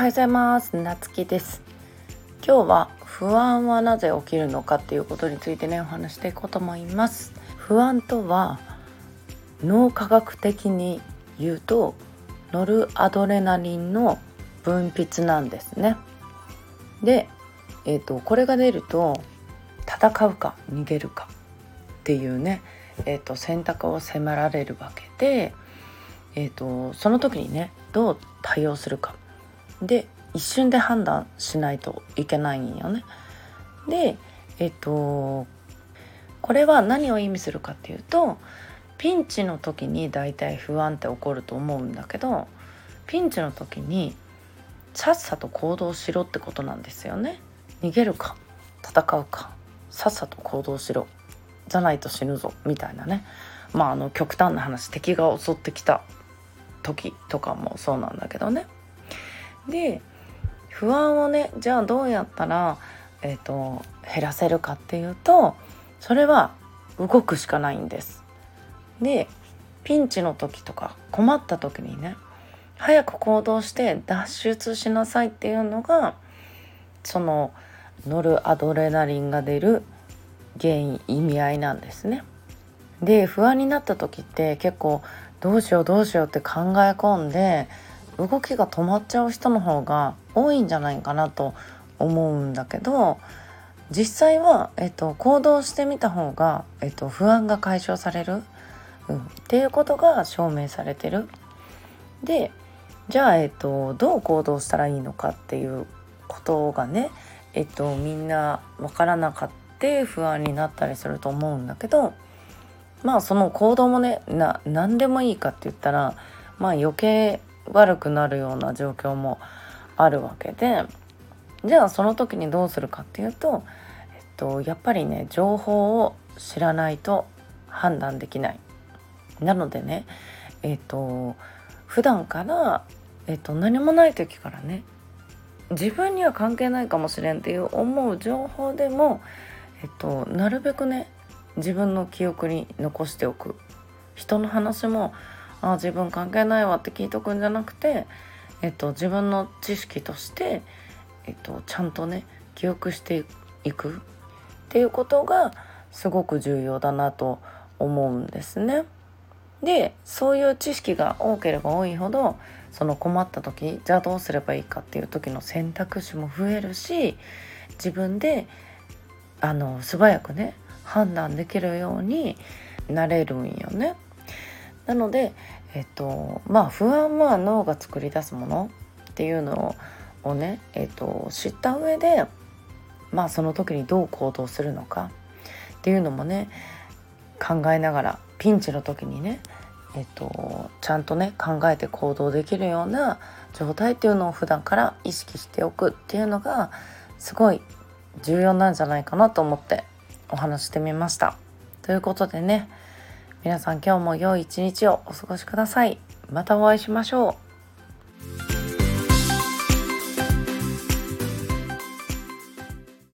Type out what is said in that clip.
はようございます。なつきです。今日は不安はなぜ起きるのかっていうことについてねお話していこうと思います。不安とは脳科学的に言うとノルアドレナリンの分泌なんですね。で、えーと、これが出ると戦うか逃げるかっていうね、えーと、選択を迫られるわけで、えーとその時にねどう対応するか。で一瞬で判断しないといけないんよね。でえっとこれは何を意味するかっていうとピンチの時に大体不安って起こると思うんだけどピンチの時にさっさと行動しろってことなんですよね。逃げるか戦うかさっさと行動しろじゃないと死ぬぞみたいなねまああの極端な話敵が襲ってきた時とかもそうなんだけどね。で不安をねじゃあどうやったら、えーと、減らせるかっていうとそれは動くしかないんです。でピンチの時とか困った時にね早く行動して脱出しなさいっていうのがそのノルアドレナリンが出る原因意味合いなんですね。で不安になった時って結構どうしようどうしようって考え込んで動きが止まっちゃう人の方が多いんじゃないかなと思うんだけど実際は、えっと、行動してみた方が、えっと、不安が解消される、うん、っていうことが証明されてる。でじゃあ、えっと、どう行動したらいいのかっていうことがね、えっと、みんな分からなかった不安になったりすると思うんだけどまあその行動もねな何でもいいかって言ったらまあ余計悪くなるような状況もあるわけでじゃあその時にどうするかっていうと、えっと、やっぱりね情報を知らないと判断できない。なのでねえっと普段から、えっと、何もない時からね自分には関係ないかもしれんっていう思う情報でも、えっと、なるべくね自分の記憶に残しておく人の話もあ自分関係ないわって聞いとくんじゃなくて、えっと、自分の知識として、えっと、ちゃんとね記憶していくっていうことがすごく重要だなと思うんですね。でそういう知識が多ければ多いほどその困った時じゃあどうすればいいかっていう時の選択肢も増えるし自分であの素早くね判断できるようになれるんよね。なので、えっと、まあ不安は脳が作り出すものっていうのをね、えっと、知った上でまあその時にどう行動するのかっていうのもね考えながらピンチの時にねえっと、ちゃんとね考えて行動できるような状態っていうのを普段から意識しておくっていうのがすごい重要なんじゃないかなと思ってお話してみました。ということでね皆さん今日も良い一日をお過ごしください。またお会いしましょう。